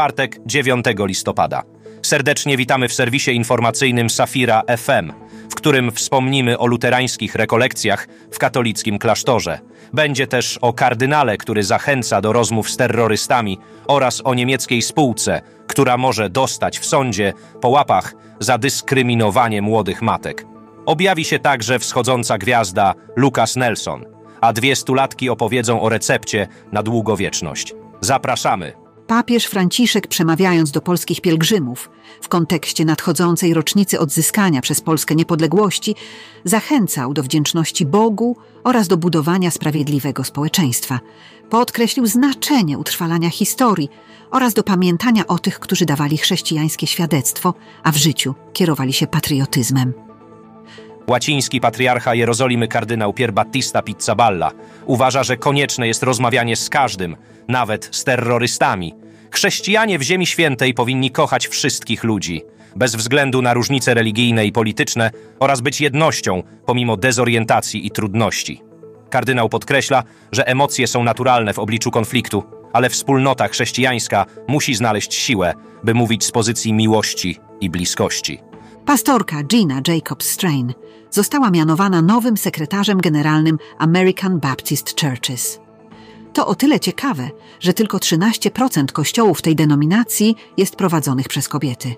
czwartek 9 listopada. Serdecznie witamy w serwisie informacyjnym Safira FM, w którym wspomnimy o luterańskich rekolekcjach w katolickim klasztorze. Będzie też o kardynale, który zachęca do rozmów z terrorystami oraz o niemieckiej spółce, która może dostać w sądzie po łapach za dyskryminowanie młodych matek. Objawi się także wschodząca gwiazda Lucas Nelson, a dwie stulatki opowiedzą o recepcie na długowieczność. Zapraszamy! Papież Franciszek, przemawiając do polskich pielgrzymów w kontekście nadchodzącej rocznicy odzyskania przez Polskę niepodległości, zachęcał do wdzięczności Bogu oraz do budowania sprawiedliwego społeczeństwa. Podkreślił znaczenie utrwalania historii oraz do pamiętania o tych, którzy dawali chrześcijańskie świadectwo, a w życiu kierowali się patriotyzmem. Łaciński patriarcha Jerozolimy kardynał Pier Battista Pizzaballa uważa, że konieczne jest rozmawianie z każdym, nawet z terrorystami. Chrześcijanie w Ziemi Świętej powinni kochać wszystkich ludzi, bez względu na różnice religijne i polityczne oraz być jednością pomimo dezorientacji i trudności. Kardynał podkreśla, że emocje są naturalne w obliczu konfliktu, ale wspólnota chrześcijańska musi znaleźć siłę, by mówić z pozycji miłości i bliskości. Pastorka Gina Jacobs Strain została mianowana nowym sekretarzem generalnym American Baptist Churches. To o tyle ciekawe, że tylko 13% kościołów tej denominacji jest prowadzonych przez kobiety.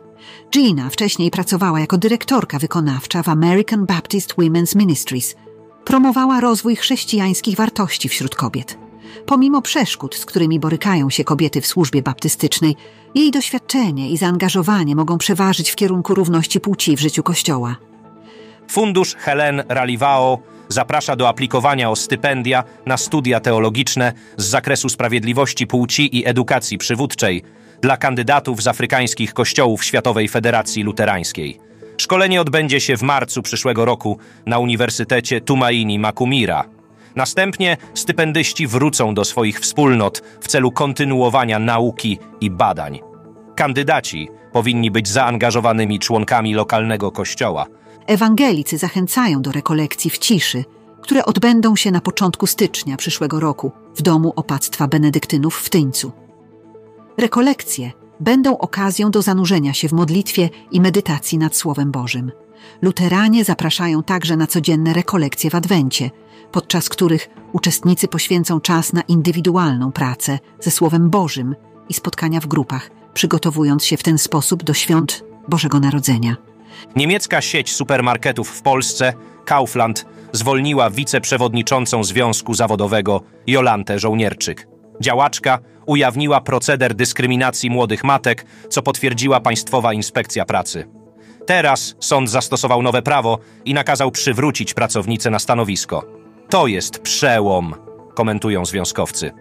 Gina wcześniej pracowała jako dyrektorka wykonawcza w American Baptist Women's Ministries. Promowała rozwój chrześcijańskich wartości wśród kobiet. Pomimo przeszkód, z którymi borykają się kobiety w służbie baptystycznej, jej doświadczenie i zaangażowanie mogą przeważyć w kierunku równości płci w życiu Kościoła. Fundusz Helen Ralivao zaprasza do aplikowania o stypendia na studia teologiczne z zakresu sprawiedliwości płci i edukacji przywódczej dla kandydatów z afrykańskich kościołów Światowej Federacji Luterańskiej. Szkolenie odbędzie się w marcu przyszłego roku na Uniwersytecie Tumaini Makumira. Następnie stypendyści wrócą do swoich wspólnot w celu kontynuowania nauki i badań. Kandydaci powinni być zaangażowanymi członkami lokalnego kościoła. Ewangelicy zachęcają do rekolekcji w ciszy, które odbędą się na początku stycznia przyszłego roku w domu opactwa benedyktynów w Tyńcu. Rekolekcje będą okazją do zanurzenia się w modlitwie i medytacji nad Słowem Bożym. Luteranie zapraszają także na codzienne rekolekcje w Adwencie, podczas których uczestnicy poświęcą czas na indywidualną pracę ze Słowem Bożym i spotkania w grupach, przygotowując się w ten sposób do świąt Bożego Narodzenia. Niemiecka sieć supermarketów w Polsce, Kaufland, zwolniła wiceprzewodniczącą Związku Zawodowego Jolantę Żołnierczyk. Działaczka ujawniła proceder dyskryminacji młodych matek, co potwierdziła Państwowa Inspekcja Pracy. Teraz sąd zastosował nowe prawo i nakazał przywrócić pracownicę na stanowisko. To jest przełom, komentują związkowcy.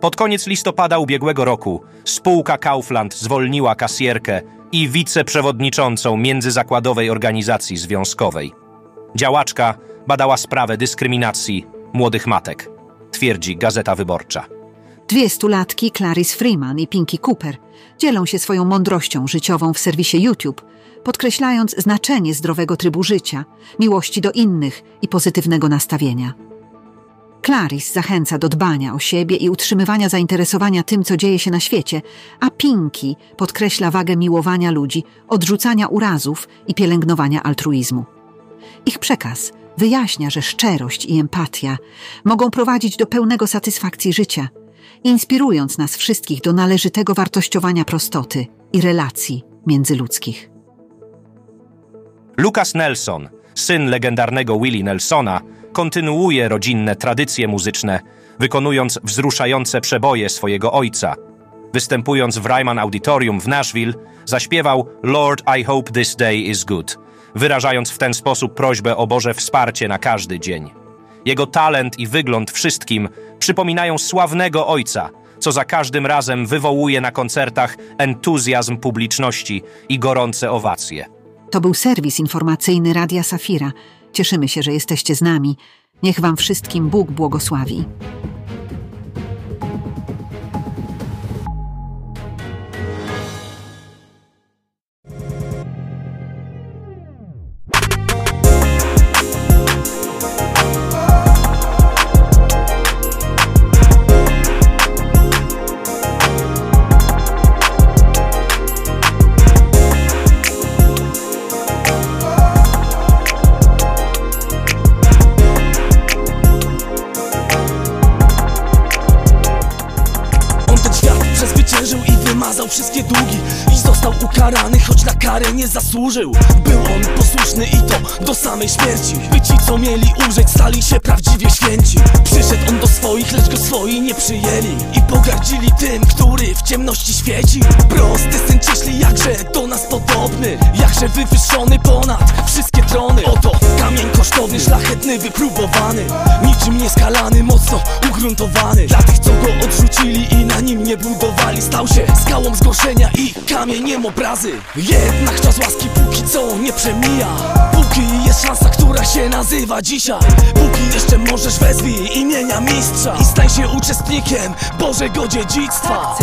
Pod koniec listopada ubiegłego roku spółka Kaufland zwolniła kasjerkę i wiceprzewodniczącą międzyzakładowej organizacji związkowej. Działaczka badała sprawę dyskryminacji młodych matek, twierdzi Gazeta Wyborcza. Dwie stulatki, Clarice Freeman i Pinky Cooper, dzielą się swoją mądrością życiową w serwisie YouTube, podkreślając znaczenie zdrowego trybu życia, miłości do innych i pozytywnego nastawienia. Clarice zachęca do dbania o siebie i utrzymywania zainteresowania tym, co dzieje się na świecie, a Pinky podkreśla wagę miłowania ludzi, odrzucania urazów i pielęgnowania altruizmu. Ich przekaz wyjaśnia, że szczerość i empatia mogą prowadzić do pełnego satysfakcji życia, inspirując nas wszystkich do należytego wartościowania prostoty i relacji międzyludzkich. Lucas Nelson, syn legendarnego Willie Nelsona, kontynuuje rodzinne tradycje muzyczne, wykonując wzruszające przeboje swojego ojca. Występując w Ryman Auditorium w Nashville, zaśpiewał Lord I hope this day is good, wyrażając w ten sposób prośbę o Boże wsparcie na każdy dzień. Jego talent i wygląd wszystkim przypominają sławnego ojca, co za każdym razem wywołuje na koncertach entuzjazm publiczności i gorące owacje. To był serwis informacyjny Radia Safira. Cieszymy się, że jesteście z nami. Niech Wam wszystkim Bóg błogosławi. wszystkie długi ukarany, choć na karę nie zasłużył. Był on posłuszny i to do samej śmierci. By ci co mieli umrzeć stali się prawdziwie święci. Przyszedł on do swoich, lecz go swoi nie przyjęli. I pogardzili tym, który w ciemności świeci. Prosty syn cieśli jakże do nas podobny. Jakże wywyższony ponad wszystkie trony. Oto kamień kosztowny, szlachetny, wypróbowany. Niczym nieskalany, mocno ugruntowany. Dla tych co go odrzucili i na nim nie budowali Stał się skałą zgorszenia i obrazy. Jednak czas łaski póki co nie przemija. Póki jest szansa, która się nazywa dzisiaj. Póki jeszcze możesz wezwij imienia mistrza. I stań się uczestnikiem Bożego dziedzictwa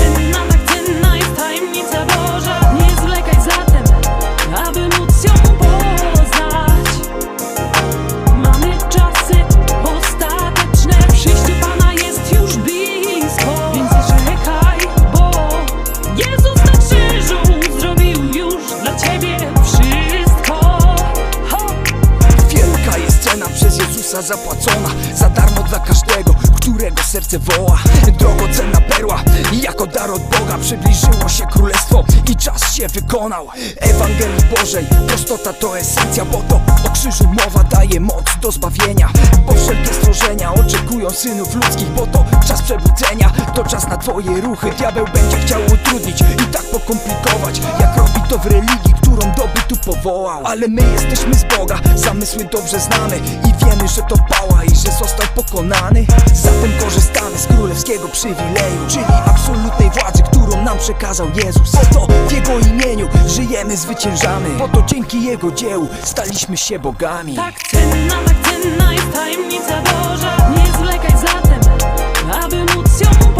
zapłacona Za darmo dla każdego, którego serce woła. Drogocenna perła, jako dar od Boga Przybliżyło się królestwo i czas się wykonał. Ewangelii Bożej, prostota to esencja Bo to o krzyżu mowa daje moc do zbawienia. Bo wszelkie stworzenia oczekują synów ludzkich Bo to czas przebudzenia, to czas na twoje ruchy. Diabeł będzie chciał utrudnić i tak pokomplikować Jak robi to w religii, którą do bytu powołał. Ale my jesteśmy z Boga, zamysły dobrze znamy I wiemy, że to pała i że został pokonany. Zatem korzystamy z królewskiego przywileju Czyli absolutnej władzy, którą nam przekazał Jezus. Oto w Jego imieniu żyjemy, zwyciężamy. Bo to dzięki Jego dziełu staliśmy się bogami. Tak cenna, tak cenna jest tajemnica Boża. Nie zwlekaj zatem, aby móc ją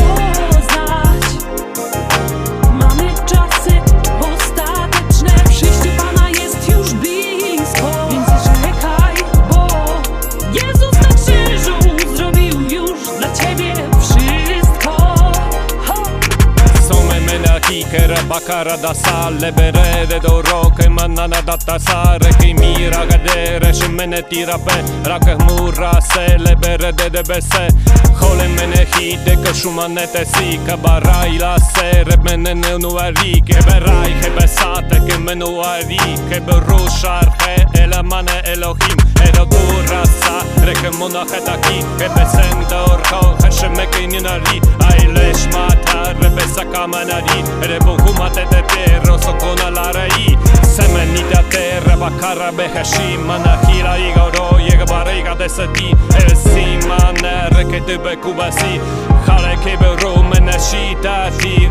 cara da sale Bere de doro că manana data sare Că mira cadere, și mene tira pe Racă mura se le bere de de bese, Hole mene hide că șumane te si Că barai la sere mene ne nu ari Că berai că besate că mene nu ari Că berușar că ele mane Elohim. Ero dura sa Recă monaheta ki Că besen de orho kamerari Rebohuma TTP, Rosokona larai Semenidate, Rebakara Beheshi Manahira Igoro, Jegbarega Deseti Elsimane, Reketube Kubasi Harekebe Rumeneshi Tafir